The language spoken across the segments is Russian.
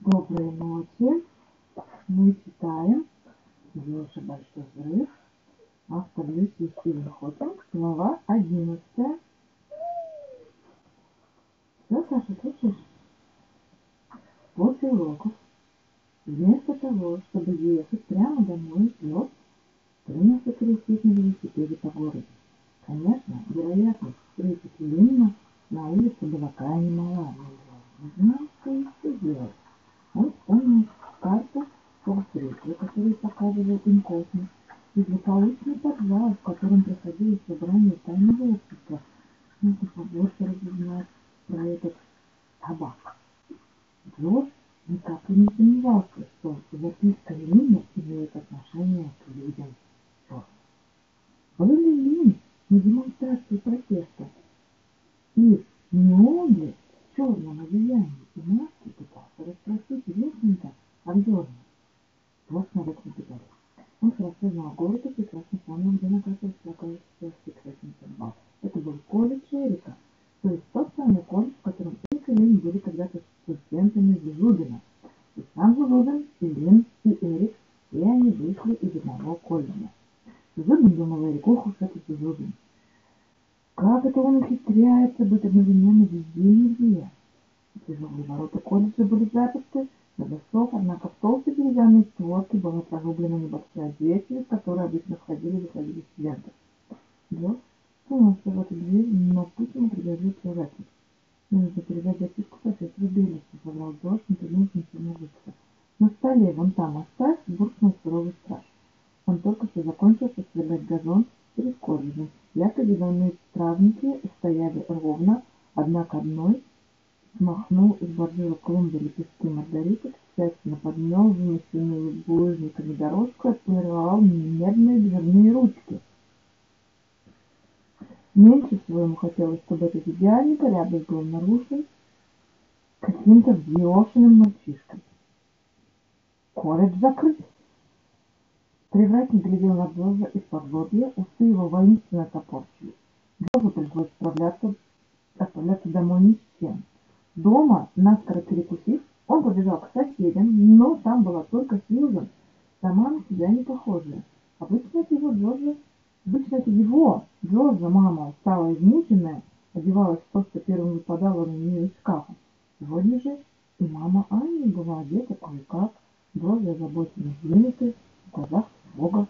Доброй ночи. Мы читаем Леша Большой Взрыв. Автор Люси Стивен Хокинг. Глава одиннадцатая. Что, Саша, слышишь? После уроков, вместо того, чтобы ехать прямо домой, Лёд принялся крестить на велосипеде по городу. Конечно, вероятность встретить Ленина на улице была крайне мала, но не знал, что еще делать. Он вспомнил карту полстрельцы, которую показывал им космос, и злополучный подвал, в котором проходило собрание тайного общества, чтобы побольше разузнать про этот табак. Джордж никак и не сомневался, что записка Лина имеет отношение к людям. Был ли на демонстрации протеста? И не он ли в черном одеянии и маске пытался расспросить Винсента о Джорне? Вот надо к нему Он хорошо знал город и прекрасно помнил, где находился околоточный секретный бал. Это был колледж Эрика, то есть тот самый колледж, в котором Эрик и Лин были когда-то студентами Зубина. И сам Зубин, и Лин, и Эрик, и они вышли из одного колледжа. Зубин думал Эрик, ох уж этот Зубин. Как это он ухитряется быть одновременно везде и нигде? Тяжелые ворота колледжа были заперты на засов, однако в толстой деревянной створке была прорублена небольшая дверь, через которую обычно входили и выходили студенты. Джо сунулся в эту дверь, но путь ему прорыватель. Мне нужно передать записку профессору Биллису, соврал Джордж, не придумав ничего лучше. На столе, вон там оставь, буркнул суровый страж. Он только что закончил подстригать газон перед колледжем. Ярко зеленые травники стояли ровно, одна к одной, смахнул из бордюра клумбы лепестки маргариток, тщательно подмел вымощенную булыжниками дорожку отполировал медные дверные ручки. Меньше всего ему хотелось, чтобы этот идеальный порядок был нарушен каким-то взъерошенным мальчишкой. Колледж закрыт. Привратник глядел на Джорджа из-под лобья, усы его воинственно топорщили. Джорджу пришлось отправляться, отправляться домой ни с чем. Дома, наскоро перекусив, он побежал к соседям, но там была только Сьюзан, сама на себя не похожая. Обычно это его Джорджа, обычно это его, Джорджа, мама, стала измученная, одевалась то, что первым выпадало на нее из шкафа. Сегодня же и мама Ани была одета кое-как, Джорджа озабоченно сдвинуты, в глазах Бога.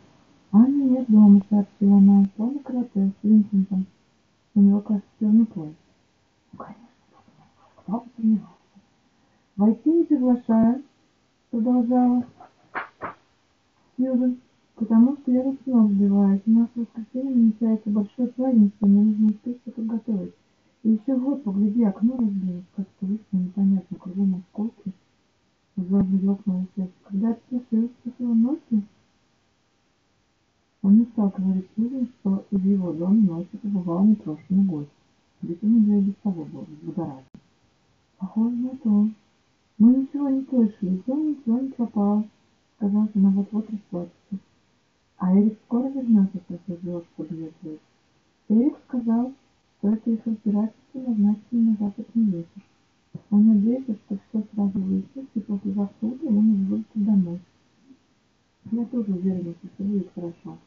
Аня нет дома, сообщила она, ушла на карате с Винсентом. У него, кажется, черный пояс. Ну, конечно, бы сомневался. Войти не приглашаю, продолжала Сьюзен, потому что я тут снова сбиваюсь. У нас в воскресенье намечается большое празднество, мне нужно успеть что-то готовить. И еще вот, погляди, окно разбилось, как-то вышло непонятно, кругом осколки. Ужасно ёкнуло сердце. Когда ты спросил, спросила ночью? Он не стал говорить Сьюзен, что и в его доме ночью побывал непрошенный гость. Ведь он уже и без того был взбудоражен. Похоже на то. Мы ничего не слышали, из дома ничего не пропало, сказал, что она вот-вот расплачется. А Эрик скоро вернется, спросил Джордж, подъезжает. Эрик сказал, что это их разбирательство назначено на завтрашний вечер. Он надеется, что все сразу выяснится, и послезавтра утром он уже будет домой. Я тоже уверена, что все будет хорошо.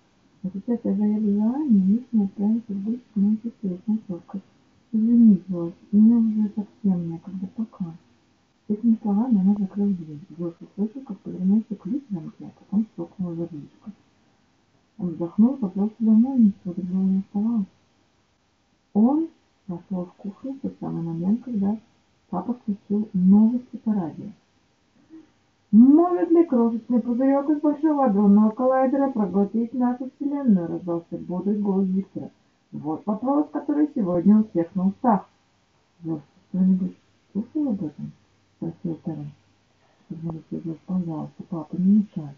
А сейчас я заеду за Аней, и мы с ней отправимся в гости к моей сестре с ночевкой. Извини, Джордж, мне уже совсем некогда, пока. С этими словами она закрыла дверь. Джордж услышал, как повернулся ключ в замке, а потом стукнула задвижка. Он вздохнул, поплелся домой, ничего другого не оставалось. Он вошел в кухню в тот самый момент, когда папа включил новости по радио. Может ли крошечный пузырек из большого адронного коллайдера проглотить нашу Вселенную? Раздался бодрый голос Виктора. Вот вопрос, который сегодня у всех на устах. Джордж, кто-нибудь слышал об этом? Спросил. Журналист пожалуйста, папа, не мешай.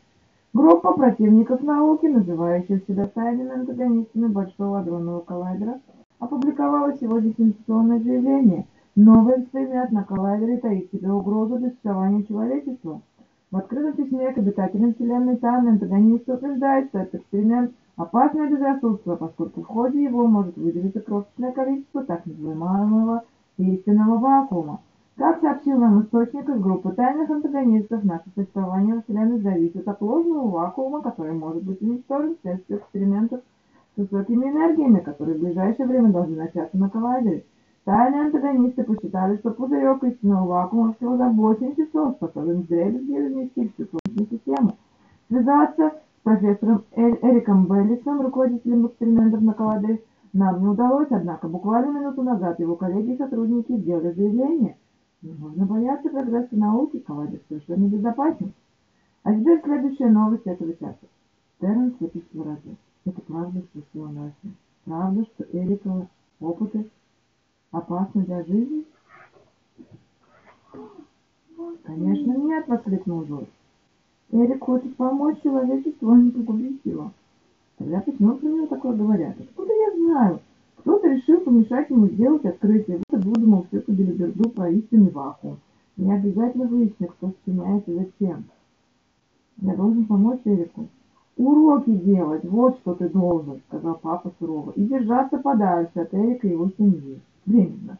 Группа противников науки, называющая себя тайными антагонистами Большого адронного коллайдера, опубликовала сегодня сенсационное заявление. Новый эксперимент на коллайдере таит в себе угрозу для существования человечества. В открытом письме к обитателям Вселенной тайный антагонист утверждает, что этот эксперимент – опасное безрассудство, поскольку в ходе его может выделиться крошечное количество так называемого истинного вакуума. Как сообщил нам источник из группы тайных антагонистов, наше существование во Вселенной зависит от ложного вакуума, который может быть уничтожен вследствие экспериментов с высокими энергиями, которые в ближайшее время должны начаться на коллайдере. Тайные антагонисты посчитали, что пузырек истинного вакуума всего за 8 часов способен вдребезги разместить всю Солнечную систему. Связаться с профессором Эль Эриком Беллисом, руководителем экспериментов на коллайдере, нам не удалось, однако буквально минуту назад его коллеги и сотрудники сделали заявление – не нужно бояться прогресса науки, коллайдер совершенно безопасен. А теперь следующая новость этого часа. Терренс выпустил радио. Это правда, спросила Настя. Правда, что Эрикова опыты опасны для жизни? Конечно, нет, воскликнул Джордж. Эрик хочет помочь человечеству, а не погубить его. Тогда почему про него такое говорят? Откуда я знаю? Кто-то решил помешать ему сделать открытие. Вот выдумал всю эту белиберду про истинный вакуум. Не обязательно выяснить, кто сочиняет и зачем. Я должен помочь Эрику. Уроки делать, вот что ты должен, сказал папа сурово. И держаться подальше от Эрика и его семьи. Временно.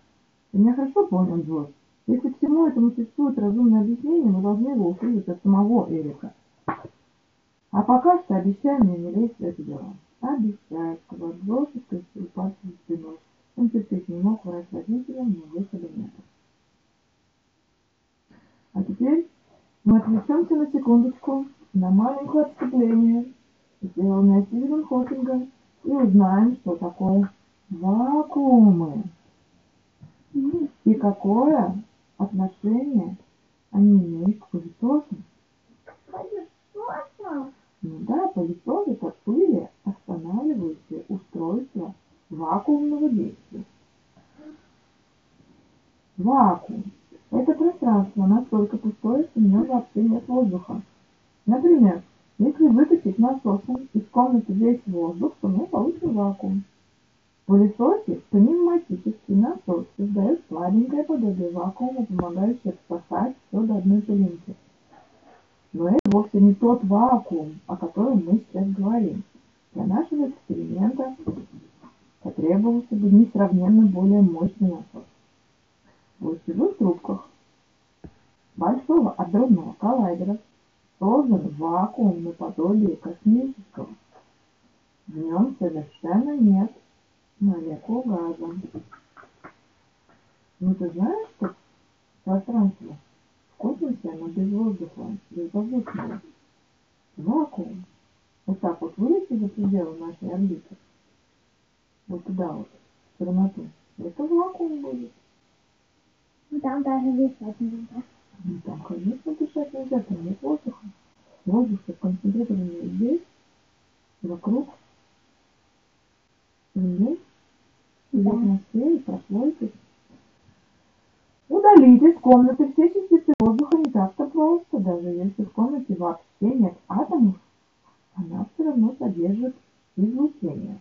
Ты меня хорошо понял, Джордж? Если всему этому существует разумное объяснение, мы должны его услышать от самого Эрика. А пока что обещай мне не лезть в эти дела. Обещаю, сказал Джордж и скрестил пальцы спиной. Он терпеть не мог врать родителям, но выхода нет. А теперь мы отвлечемся на секундочку на маленькое отступление, сделанное Стивеном Хокингом, и узнаем, что такое вакуумы и какое отношение они имеют к пылесосу. Ну да, пылесос это пыли, останавливающее устройство вакуумного действия. Вакуум – это пространство настолько пустое, что в нем вообще нет воздуха. Например, если выкачать насосом из комнаты весь воздух, то мы получим вакуум. Пылесосе пневматический насос создает слабенькое подобие вакуума, помогающее отсосать все до одной пылинки. Но это вовсе не тот вакуум, о котором мы сейчас говорим. Для нашего эксперимента потребовался бы несравненно более мощный насос. В лучевых трубках большого адронного коллайдера создан вакуум наподобие космического. В нем совершенно нет молекул газа. Ну ты знаешь, что пространство в космосе оно без воздуха, безвоздушное. Вакуум. Вот так вот вылезти за пределы нашей орбиты. Вот туда вот, в черноту. Это вакуум будет. Ну там даже дышать нельзя. Ну там, конечно, дышать нельзя, там нет воздуха. Воздух сконцентрированный здесь, вокруг Земли, и в Да. прослойки. Удалить из комнаты все частицы воздуха не так-то просто, даже если в комнате вообще нет атомов, она все равно содержит излучение.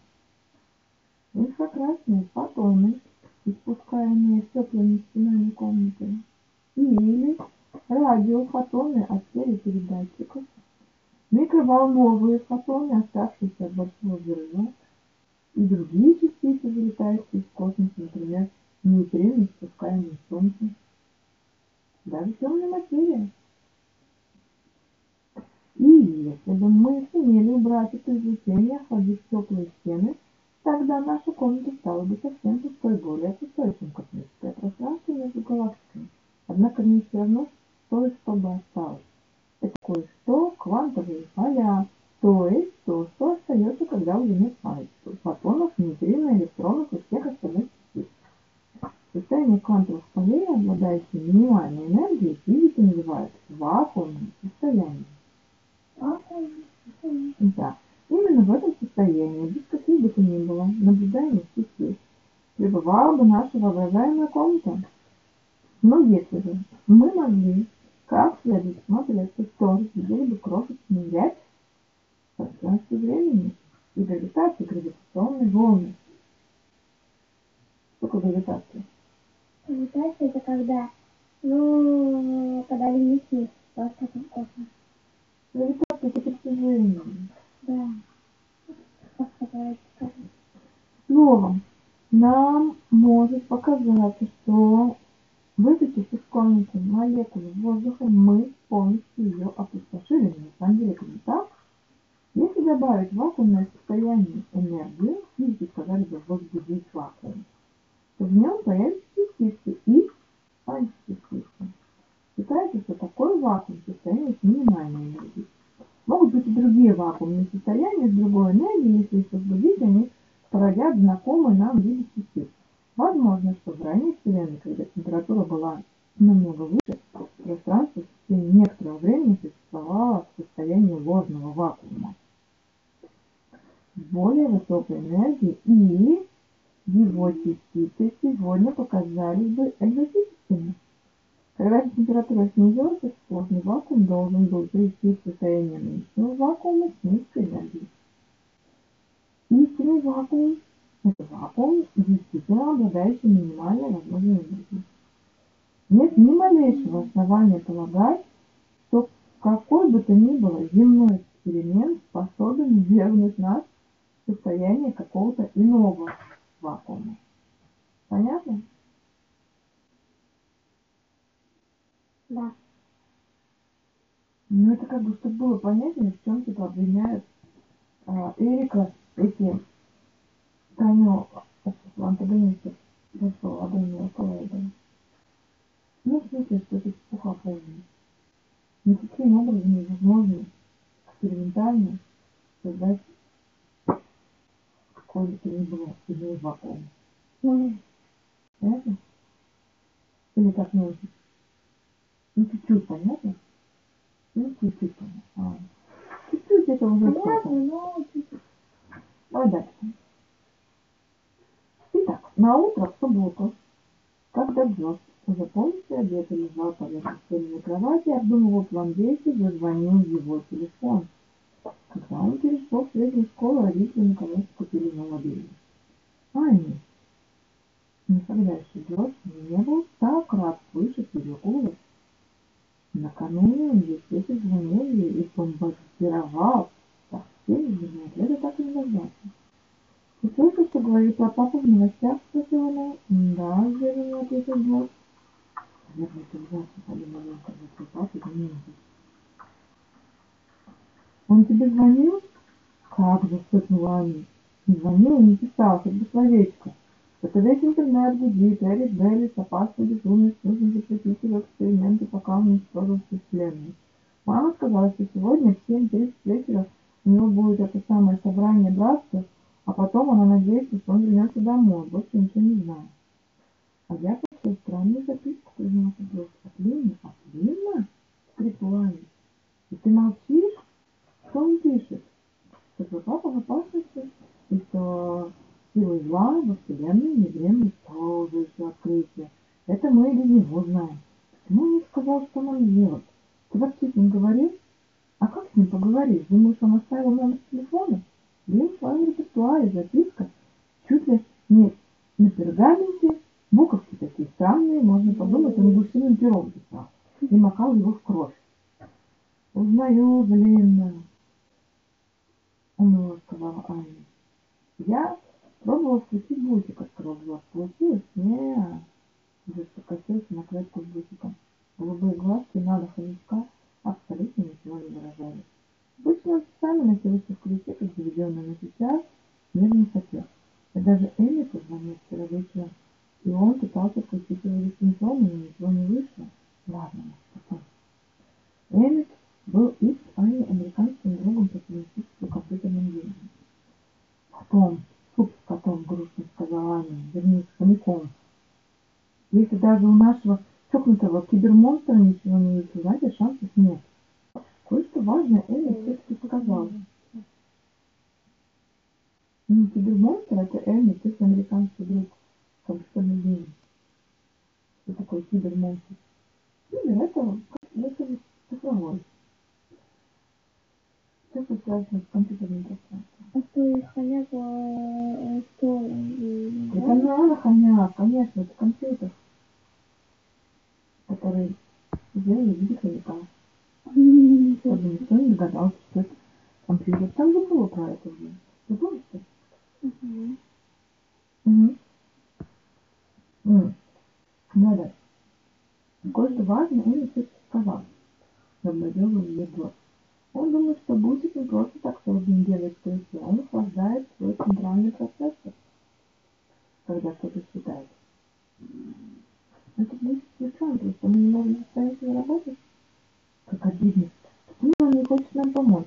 Инфракрасные фотоны, испускаемые теплыми стенами комнаты, или радиофотоны от телепередатчиков, микроволновые фотоны, оставшиеся от большого взрыва, и другие частицы, вылетающие из космоса, например, нейтрино, испускаемые Солнцем. Даже темная материя. И если бы мы сумели убрать это излучение, охладив теплые стены, тогда наша комната стала бы совсем пустой, более пустой, чем космическое пространство между галактиками. Однако мне все равно кое-что бы осталось. Это кое-что квантовые поля, то есть то, что остается, когда уже нет фотонов, нейтрино, электронов и всех остальных частиц. Состояние квантовых полей, обладающие минимальной энергией, физики называют вакуумным состоянием. Вакуум. Да, именно в этом состоянии, без каких бы то ни было наблюдаемых частиц, пребывала бы наша воображаемая комната. Но если же мы могли как следует смотреться, то видели бы крошечный в пространстве времени и гравитацию гравитационной волны. Что такое гравитация? Гравитация это когда, ну, когда летишь просто в космос. Гравитация это притяжение. Да. Словом, нам может показаться, что вытащив из воздухом, мы полностью ее опустошили. На самом деле это не так. Добавить вакуумное состояние энергию, физики сказали бы возбудить вакуум, то в нем появятся частицы и античастицы. Считается, что такой вакуум состояние с минимальной энергией. Могут быть и другие вакуумные состояния с другой энергией, если их возбудить, они породят знакомые нам виды частиц. Возможно, что в ранней Вселенной, когда температура была намного выше, пространство в течение некоторого времени существовало в состоянии ложного вакуума более высокой энергией и его частицы сегодня показались бы экзотическими. Когда температура снизилась, сложный вакуум должен был прийти в состояние нынешнего вакуума с низкой энергией. Истинный вакуум – это вакуум, действительно обладающий минимальной возможной энергией. Нет ни малейшего основания полагать, что какой бы то ни было земной эксперимент способен вернуть нас состояние какого-то иного вакуума. Понятно? Да. Ну, это как бы, чтобы было понятнее, в чем типа обвиняют а, Эрика эти Таню антагонистов зашел Адонова Коллайда. Ну, в смысле, что это чепуха полная. Никаким образом невозможно экспериментально создать ни было иной вакуум. Мгм. Понятно? Или как носит? Ну, чуть-чуть, понятно? Ну, чуть-чуть, понятно. А, чуть-чуть это уже Понятно, но чуть-чуть. Дальше. Итак, на утро в субботу, когда Джордж уже полностью одет и лежал поверх постельной кровати, обдумывал план действий, зазвонил его телефон. Когда он перешел в среднюю школу, родители наконец купили ему мобильник. Ани. Никогда еще Джордж не был так рад слышать ее голос. Накануне он естественно звонил ей и бомбардировал сообщениями, ответа так и не дождался. «Ты слышал, что говорит про папу в новостях?» – спросила она. «Да», – уверенно ответил Джордж. Наверное, это ужасно, подумал он, когда твой папа здесь. «Он тебе звонил?» «Как же!» – вспыхнула Аня. «Не звонил и не писал, хоть бы словечко. Это весь интернет гудит, Эрик Беллис, опасный безумец, нужно запретить его эксперименты, пока он не уничтожил всю вселенную. Мама сказала, что сегодня в 7.30 вечера у него будет это самое собрание братства, а потом она надеется, что он вернется домой, больше ничего не знаю. А я послал странную записку, признался Джордж. От Линны? От Линна? Скрикнула Аня. И ты молчишь? Что он пишет? Что папа опасности, и что силы зла во вселенной невременно тоже еще открытие. Это мы и без него знаем. Почему он не сказал, что нам делать? Ты вообще с ним говорил? А как с ним поговоришь? Думаешь, он оставил номер телефона? Блин, в своем репертуаре записка чуть ли не на пергаменте, буковки такие странные, можно подумать, он гусиным пером писал и макал его в кровь. Узнаю, блин, уныло сказала Аня. Я пробовала включить бусик от кровь Получилось? Не. Уже покосился на клетку с бусиком. Голубые глазки надо хомячка абсолютно ничего не выражали. Обычно он сами носился в ключе, как заведенный, но сейчас мир не хотел. И даже Эми позвонил вчера вечером, и он пытался включить его дистанционно, но ничего не вышло. Ладно, потом. Эммит был их с Аней американским другом по совместительству компьютерным гением. Потом, суп с котом, грустно сказала Аня, вернее, с хомяком. Если даже у нашего чокнутого кибермонстра ничего не выйти, значит шансов нет. Кое-что важное Эми все-таки сказал. Не кибермонстр, это Эми, то есть американский друг, компьютерный гений. Что такое кибермонстр? Кибер это, это цифровой. Все, что связано с компьютерным пространством. А что, и хомяк, э, что? м, Это да? надо, хомяк, конечно, это компьютер, который сделали в виде хомяка. М, Чтобы никто не догадался, что это компьютер. Там же было про это уже. Что? Мгм. Угу. М. Ну да. Кое-что важное он все сказал. обнадежил ее Джордж. Он думает, что Бусик не просто так создан делать крысы, он охлаждает свой центральный процессор, когда что-то считает. Это Бусик случайно, просто мы не можем заставить его работать. Как обидно. Почему он не хочет нам помочь?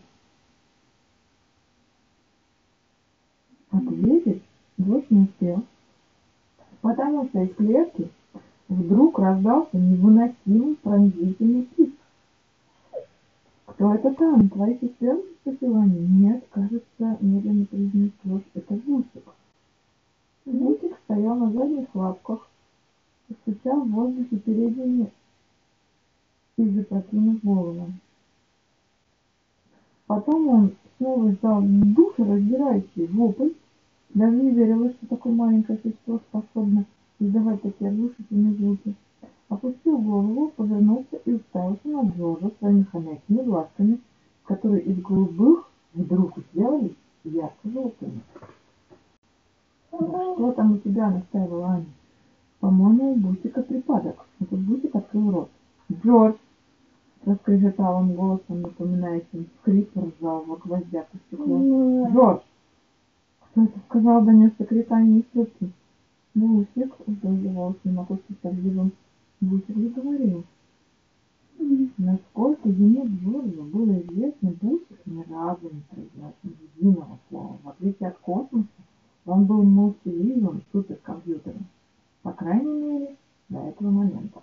Ответить Джордж не успел, потому что из клетки вдруг раздался невыносимый пронзительный писк. «Кто это там? Твои сестры?» — спросила они. «Нет, кажется, медленно произнес Джордж. Это Бусик». Бусик стоял на задних лапках и стучал в воздухе передними и запрокинув голову. Потом он снова издал душераздирающий вопль, даже не верилось, что такое маленькое существо способно издавать такие оглушительные звуки. Опустил голову, повернулся и уставился на Джорджа своими хомячими глазками, которые из голубых вдруг сделались ярко-желтыми. «Да что там у тебя?» — настаивала Аня. «По-моему, у Бусика припадок». Этот Бусик открыл рот. «Джордж!» — раскрежетал он голосом, напоминающим скрип ржавого гвоздя по стеклу. «Джордж!» «Кто это сказал?» — донесся крик Ани из трубки. Бусик, заговорил. Насколько ему Джорджу было известно, Бусик ни разу не произнес ни единого слова. В отличие от космоса, он был молчаливым суперкомпьютером. По крайней мере, до этого момента.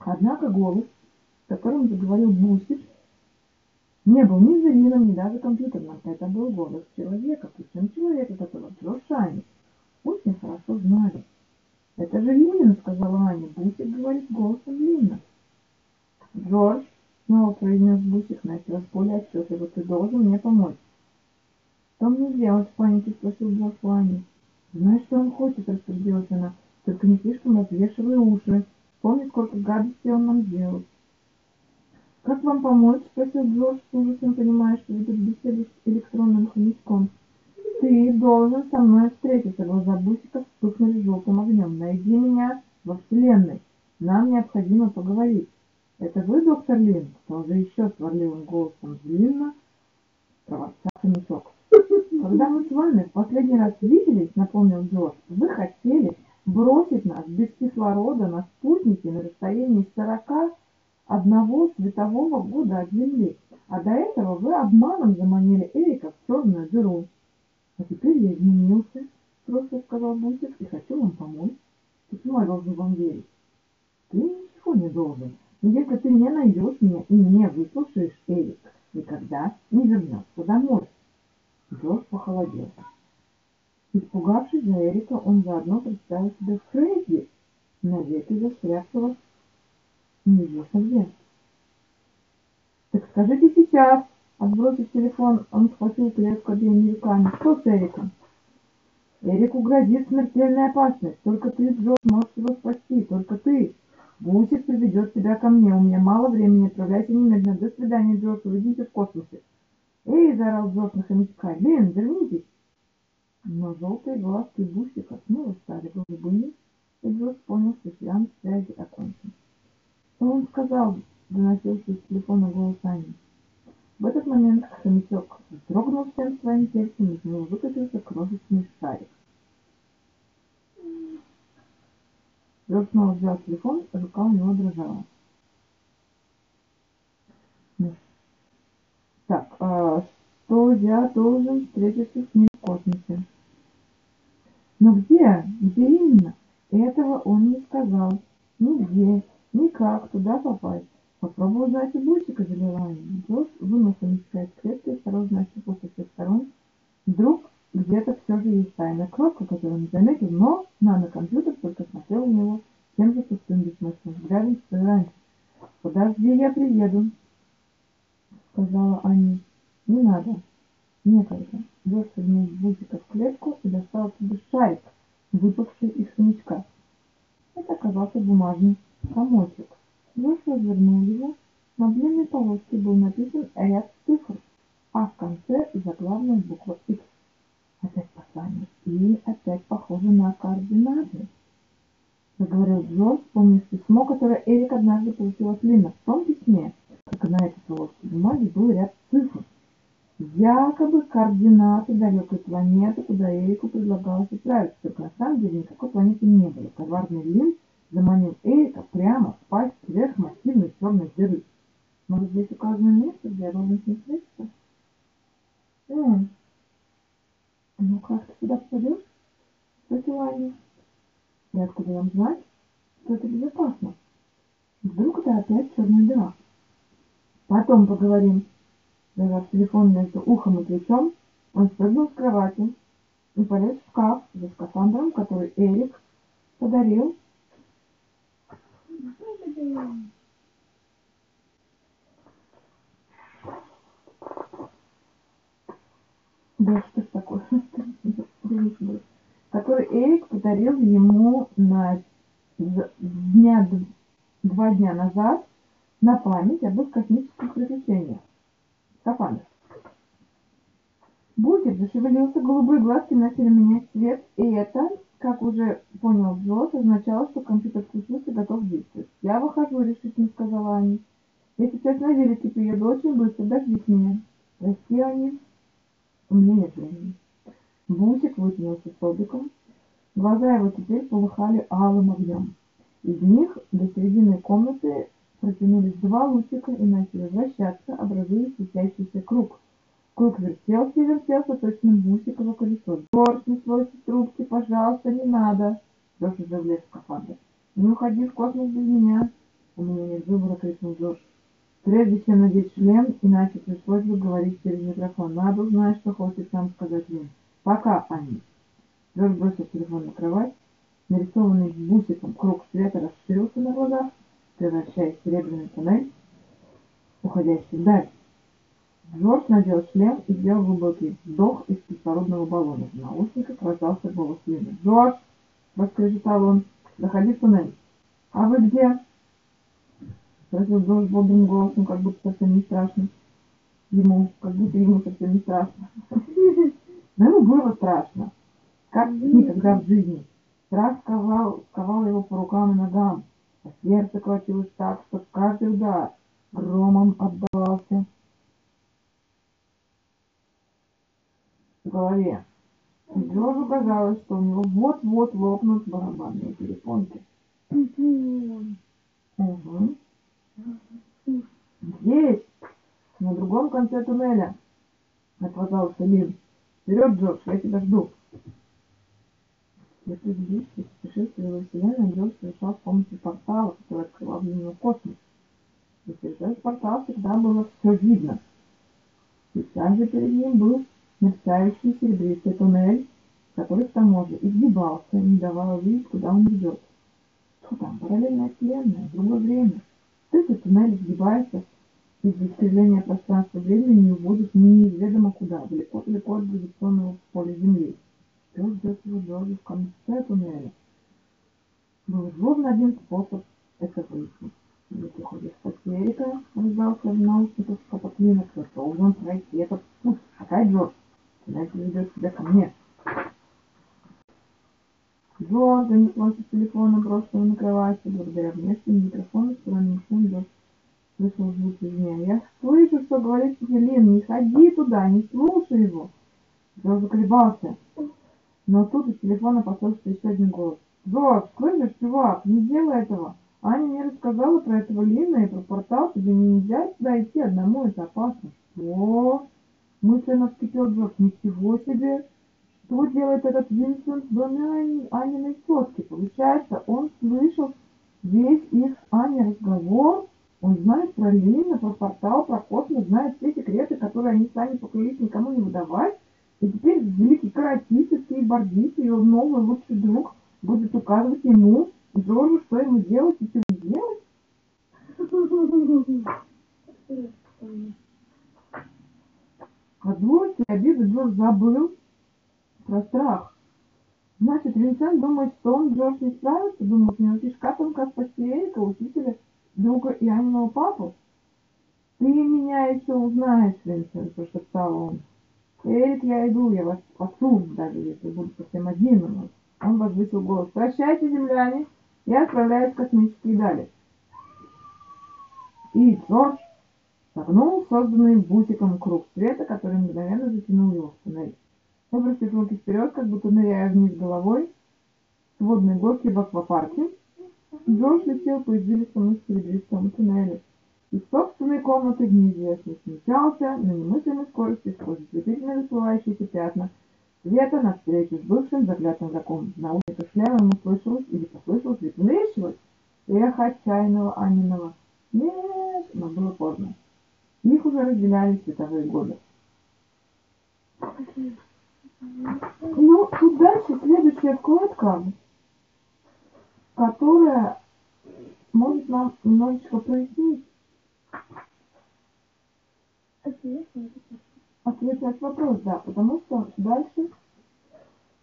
Однако голос, которым заговорил Бусик, не был ни зрителем, ни даже компьютерным. Это был голос человека, причем человека, которого Джордж Ани очень хорошо знали. «Это же Линин», — сказала Аня. «Бусик говорит голосом Линна». «Джордж», — снова произнес Бусик, на этот раз более отчетливо, — «ты должен мне помочь». «Что мне делать?» — в панике спросил Джордж у. «Знаешь, что он хочет?» — распорядилась она. «Только не слишком развешивай уши. Помни, сколько гадостей он нам сделал». «Как вам помочь?» — спросил Джордж, с ужасом понимая, что ведет беседу с электронным хомячком. «Ты должен со мной встретиться!» Глаза Бусика вспыхнули желтым огнем. «Найди меня во Вселенной! Нам необходимо поговорить!» «Это вы, доктор Лин?» Кто же еще сварливым голосом длинно проворчал хомячок. «Когда мы с вами в последний раз виделись, — напомнил Джордж, — вы хотели бросить нас без кислорода на спутнике на расстоянии сорока одного светового года от Земли, а до этого вы обманом заманили Эрика в черную дыру. А теперь я изменился, просто сказал Бусик, и хочу вам помочь. Почему я должен вам верить? Ты ничего не должен. Но если ты не найдешь меня и не выслушаешь, Эрик никогда не вернется домой. Джордж похолодел. Испугавшись за Эрика, он заодно представил себе Фредди, навеки застрявшего Неизвестно где. Так скажите сейчас. Отбросив телефон, он схватил клетку обеими руками. Что с Эриком? Эрику грозит смертельная опасность. Только ты, Джо, можешь его спасти. Только ты. Бусик приведет тебя ко мне. У меня мало времени. Отправляйся немедленно. До свидания, Джордж. Увидимся в космосе. Эй, заорал Джордж на хомячка. Блин, вернитесь. Но желтые глазки Бусика снова стали голубыми, и Джордж понял, что сеанс связи окончен. «Что он сказал?» — доносился из телефона голос Ани. В этот момент хомячок вздрогнул всем своим сердцем, и из него выкатился крошечный шарик. Джордж снова взял телефон, рука у него дрожала. Так, а, что я должен встретиться с ним в космосе? Но где? Где именно? Этого он не сказал. Нигде. Никак туда попасть. Попробовал зайти бусика забиванием. Джордж хомячка из клетки, осторожно ощупал со всех сторон. Вдруг где-то все же есть тайная кнопка, которую он заметил, но нано-компьютер только смотрел на него тем же пустым бессмысленным взглядом, что и раньше. «Подожди, я приеду», — сказала Аня. «Не надо. Некогда». Джордж вернул бусика в клетку и достал оттуда шарик, выпавший из хомячка. Это оказался бумажный комочек. Джош развернул его. На длинной полоске был написан ряд цифр, а в конце заглавная буква X. Опять послание. И опять похоже на координаты. заговорил Джо, вспомнив письмо, которое Эрик однажды получил от Лина. В том письме, как на этой полоске бумаги, был ряд цифр. Якобы координаты далекой планеты, куда Эрику предлагалось отправиться. Только на самом деле никакой планеты не было. Коварный Лин заманил Эрика прямо в пасть сверхмассивной черной дыры. Может, здесь указано место, где я должен с ним встретиться? М. Ну, как ты сюда попадешь? Спросила Аня. И откуда вам знать, что это безопасно? Вдруг это опять черная дыра? Потом поговорим. Зажав телефон между ухом и плечом, он спрыгнул с кровати и полез в шкаф за скафандром, который Эрик подарил. Да что ж такое? Который Эрик подарил ему на дня, два дня назад на память об их космических приключениях. Скафандр. Бусик зашевелился, голубые глазки начали менять цвет, и это, как уже понял Джош, означало, что компьютер включился и готов действовать. «Я выхожу», — решительно сказала Аня. «Я сейчас на велике приеду очень быстро, дождись меня». «Прости, Аня, у меня нет времени». Бусик вытянулся столбиком. Глаза его теперь полыхали алым огнем. Из них до середины комнаты протянулись два лучика и начали вращаться, образуя светящийся круг. Круг вертелся и вертелся точно бусиково колесо. «Джордж, не слойся трубки, пожалуйста, не надо!» Джордж уже влез в скафандр. «Не уходи в космос без меня!» «У меня нет выбора!» — крикнул Джордж. Прежде чем надеть шлем, иначе пришлось бы говорить через микрофон. Надо узнать, что хочет сам сказать Лин. «Пока, Анни!» Джордж бросил телефон на кровать. Нарисованный бусиком круг света расширился на глазах, превращаясь в серебряный туннель, уходящий вдаль. Джордж надел шлем и сделал глубокий вдох из кислородного баллона. В наушниках раздался голос Лины. «Джордж!» — воскрежетал он. «Заходи туннель». «А вы где?» — спросил Джордж бодрым голосом, как будто совсем не страшно. Ему, как будто ему совсем не страшно. Но ему было страшно. Как никогда в жизни. Страх сковал, сковал его по рукам и ногам а сердце колотилось так, что каждый удар громом отдавался голове. Джорджу казалось, что у него вот-вот лопнут барабанные перепонки. Угу. Здесь, на другом конце туннеля, отвязался Лин. Вперед, Джордж, я тебя жду. Предыдущих путешествий во Вселенную Джордж совершал с помощью портала, который открывал для него космос. И через портал всегда было все видно. Сейчас же перед ним был мерцающий серебристый туннель, который к тому же изгибался, не давал увидеть, куда он ведет. Что там, параллельная вселенная, другое время. Этот туннель изгибается из-за искривления пространства-времени и уводит неизведомо куда, далеко-далеко от гравитационного поля Земли. Пес ждет его Джорджа в конце туннеля. Был ровно один способ это выяснить. Если хочешь спасти Эрика, раздался в наушниках Капоклинок, то должен пройти этот путь. Какая Джордж? Туннель приведет тебя ко мне. Джордж донеслось из телефона, брошенного на кровати. Благодаря внешнему микрофону, встроенному шум, Джордж слышал звук из меня. Я слышу, что говорит Лин. Не ходи туда, не слушай его. Джордж заколебался. Но тут из телефона послышался еще один голос. «Джордж, слышишь, чувак, не делай этого! Аня мне рассказала про этого Лина и про портал, тебе нельзя сюда идти одному, это опасно». «Что?» — мысленно вскипел Джордж. «Ничего себе! Что делает этот Винсент в доме Аниной тетки? Получается, он слышал весь их Аней разговор, он знает про Лина, про портал, про космос, знает все секреты, которые они сами поклялись никому не выдавать, и теперь великий каратистский бордист, ее новый лучший друг, будет указывать ему, Джорджу, что ему делать и чего делать? От злости и обиды Джордж забыл про страх. Значит, Винсент думает, что он Джордж не справится, думает, не фишка тонка спасти Эрика, учителя, друга и Аниного папу. Ты меня еще узнаешь, Винсент, прошептал он. Эрик, я иду, я вас спасу, даже если буду совсем один у нас. Он возвысил голос. Прощайте, земляне. и отправляюсь в космические дали. И Джордж согнул созданный бутиком круг света, который мгновенно затянул его в туннель. Выбросив руки вперед, как будто ныряя вниз головой, с водной горки в аквапарке, Джордж летел по извилистому серебристому туннелю. Из собственной комнаты в неизвестность мчался на немыслимой скорости сквозь ослепительно расплывающиеся пятна света навстречу с бывшим заклятым врагом. На улице кашляла ему слышалось или послышалось, ведь мерещилось эхо отчаянного Аниного. Нет, но было поздно. Их уже разделяли световые годы. Ну, тут дальше следующая вкладка, которая может нам немножечко прояснить ответ на этот вопрос, да, потому что дальше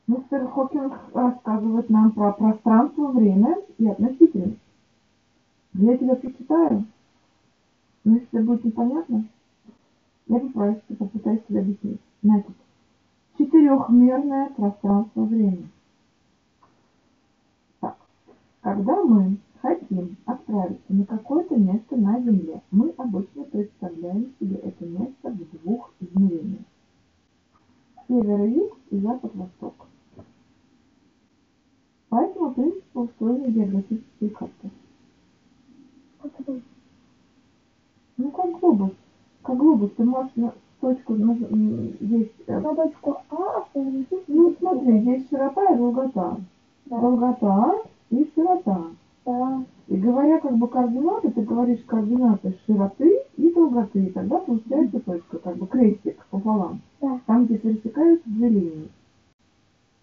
мистер Хокинг рассказывает нам про пространство, время и относительность. Я тебя прочитаю, но если тебе будет непонятно, я попрошу, попытаюсь тебе объяснить. Значит, четырехмерное пространство времени. Так, когда мы хотим отправиться на какое-то место на Земле, мы обычно представляем себе это место в двух измерениях. Север-юг и запад-восток. По этому принципу устроены географические карты. Ну, как глобус. Как глобус. Ты можешь на точку на, здесь... э, На точку А переносить. Ну, смотри, здесь широта и долгота. Да. Долгота и широта. Да. И говоря как бы координаты, ты говоришь координаты широты и долготы. И тогда получается точка, как бы крестик пополам. Да. Там, где пересекаются две линии.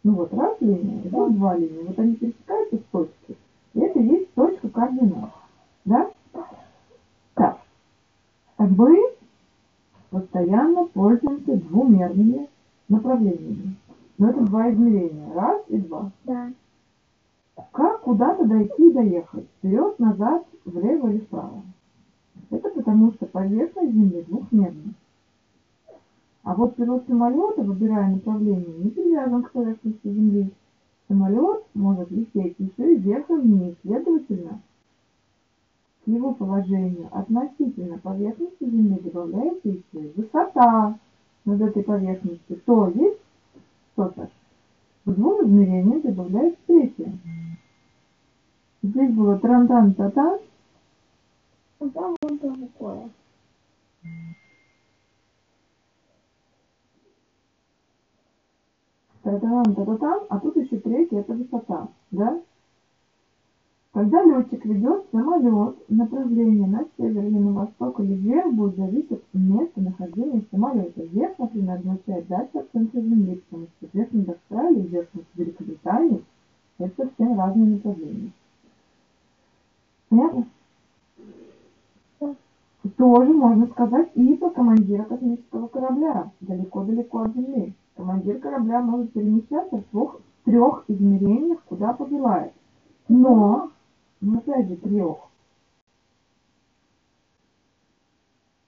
Ну вот, раз линия, Да. вот два линии. Вот они пересекаются с точки. И это и есть точка координат. Да? Так. Мы постоянно пользуемся двумерными направлениями. Но это два измерения. Раз и два. Да. Как куда-то дойти и доехать? Вперед, назад, влево или вправо? Это потому, что поверхность Земли двухмерна. А вот пилот самолета, выбирая направление, не привязан к поверхности Земли. Самолет может лететь еще и вверх и вниз, следовательно, к его положению относительно поверхности Земли добавляется еще и высота над этой поверхностью. То есть, что Саш? К двум измерениям добавляется третье. Здесь было тран-тан-та-тан, А там вон такое. та-та-тан, та-та-тан, а тут еще третье, это высота, да? Когда летчик ведет самолет, направление на север или на восток или вверх будет зависеть от места нахождения самолета. Вверх, например, означает дальше от центра Земли, потому что вверх над Австралией, вверх над Великобританией – это совсем разные направления. Понятно? Тоже можно сказать и про командира космического корабля, далеко-далеко от Земли. Командир корабля может перемещаться в двух, трех измерениях, куда пожелает. Но, опять же, трех.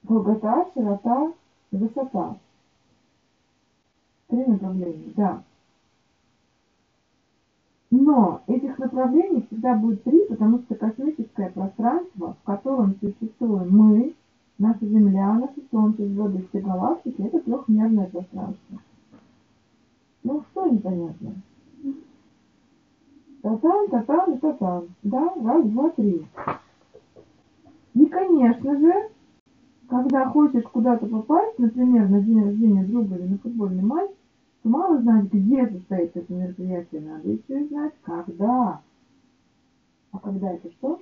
Долгота, широта высота. Три направления, да. Но этих направлений всегда будет три, потому что космическое пространство, в котором существуем мы, наша Земля, наше Солнце, звезды, все галактики, это трехмерное пространство. Ну, что непонятно? Татан, татан и татан. Да, раз, два, три. И, конечно же, когда хочешь куда-то попасть, например, на день рождения друга или на футбольный матч, то мало знать, где состоится это мероприятие, надо еще и знать, когда. А когда это что?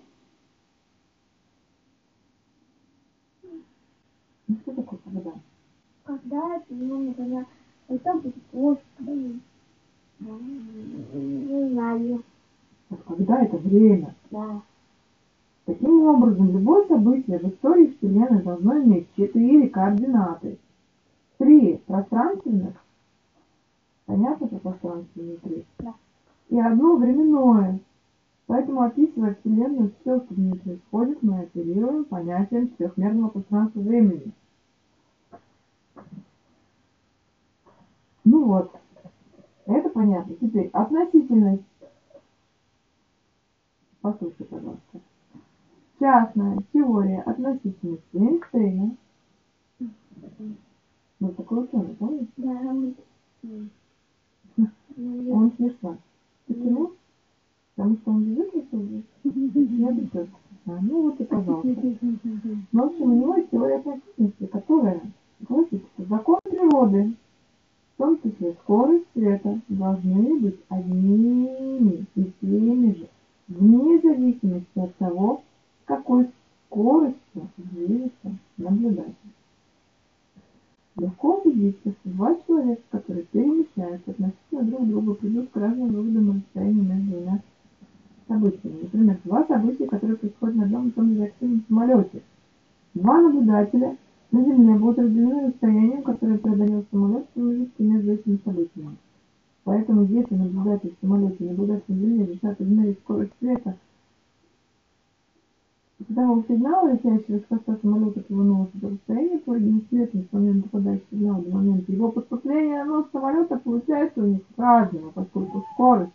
Ну, что такое когда? Когда это, ну, например, это будет ну, не знаю. Вот когда это время. Да. Таким образом, любое событие в истории Вселенной должно иметь четыре координаты. Три пространственных, понятно про пространственные три? Да. И одно временное. Поэтому, описывая Вселенную, все, что в ней происходит, мы оперируем понятием четырехмерного пространства времени. Ну вот, это понятно. Теперь относительность. Послушай, пожалуйста. Частная теория относительности Эйнштейна. Вот такой ученый, помнишь? Да, он... ну, Он смешно. Почему? Потому что он выключил уже. Я бы. А, ну вот и пожалуйста. В общем, у него есть теория относительности, которая гласит, что закон природы, в том числе скорость света, должны быть одними и теми же, вне зависимости от того, с какой скоростью движется наблюдатель. Легко убедиться, что два человека, которые перемещаются относительно друг друга, придут к разным выводам на расстоянии между двумя событиями. Например, два события, которые происходят на одном и том же реактивном самолете. Два наблюдателя на Земле будут разделены расстоянием, которое преодолел самолет в промежутке между этими событиями. Поэтому, если наблюдатель в самолете и наблюдатель на Земле решат измерить скорость света. Светового сигнала, летящего с хвоста самолета к его носу, то расстояние, пройденное светом с момента подачи сигнала до момента его поступления на нос самолета, получается у них разного, поскольку скорость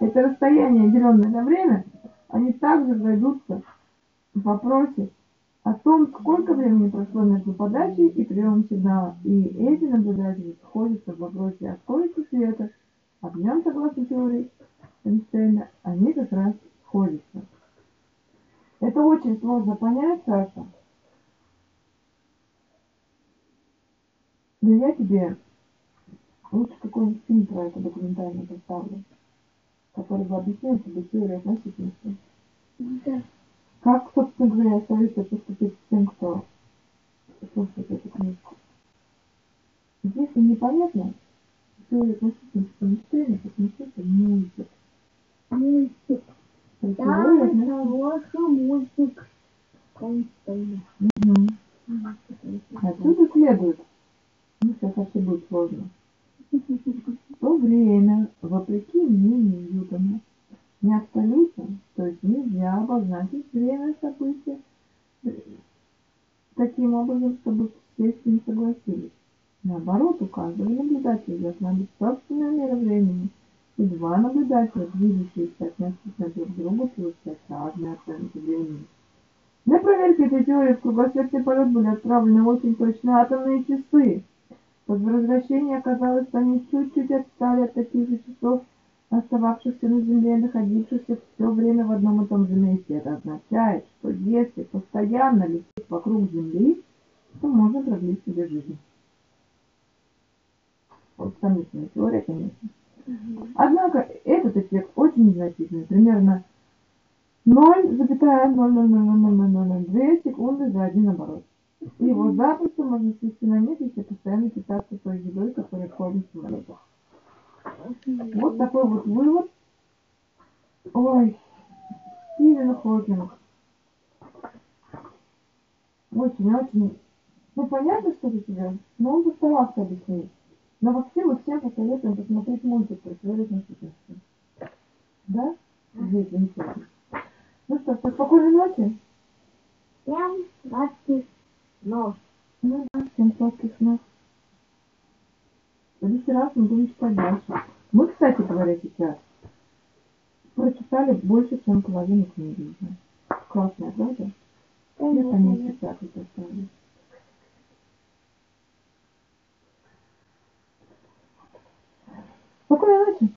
это расстояние, деленное на время, они также разойдутся в вопросе о том, сколько времени прошло между подачей и приемом сигнала. И эти наблюдатели сходятся в вопросе о скорости света, об нем, согласно теории Эйнштейна, они как раз сходятся. Это очень сложно понять, Саша. Но я тебе лучше какой-нибудь фильм про это документальный поставлю, который бы объяснил тебе теорию относительности. Да. Как, собственно говоря, советую поступить с тем, кто слушает эту книжку. Если непонятно, теорию относительности Эйнштейна, посмотрите мультик. Мультик. Про Да, хороший мультик. Мгм. Отсюда следует, ну сейчас вообще будет сложно, в то время, вопреки мнению Ньютона, не абсолютно, то есть нельзя обозначить время события таким образом, чтобы все с ним согласились. Наоборот, у каждого наблюдателя должна быть собственная мера времени, и два наблюдателя, движущиеся относительно друг к другу, получают разные оценки времени. Для проверки этой теории в кругосветный полет были отправлены очень точные атомные часы. По возвращении оказалось, что они чуть-чуть отстали от таких же часов, остававшихся на Земле, находившихся все время в одном и том же месте. Это означает, что если постоянно лететь вокруг Земли, то можно продлить себе жизнь. Вот сомнительная теория, конечно. Однако этот эффект очень незначительный, примерно 0,0000002 секунды за один оборот. Его запросто можно свести на нет, если постоянно питаться той едой, которая кормит в самолетах. Вот такой вот вывод. Ой, Стивен Хокинг. Очень-очень. Ну, понятно, что это тебе, но он постарался объяснить. Но вообще мы всем посоветуем посмотреть мультик про теорию относительности. Да? Здесь замечательно. Ну что, всё, спокойной ночи. Всем сладких ног. Ну да, всем сладких снов. В следующий раз мы будем читать дальше. Мы, кстати говоря, сейчас прочитали больше, чем половину книги уже. Классная, правда? Я, конечно, так и поставлю. Спокойной ночи.